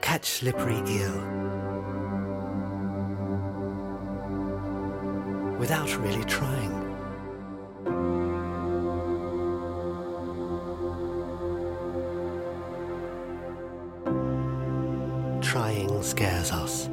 Catch slippery eel without really trying. Trying scares us.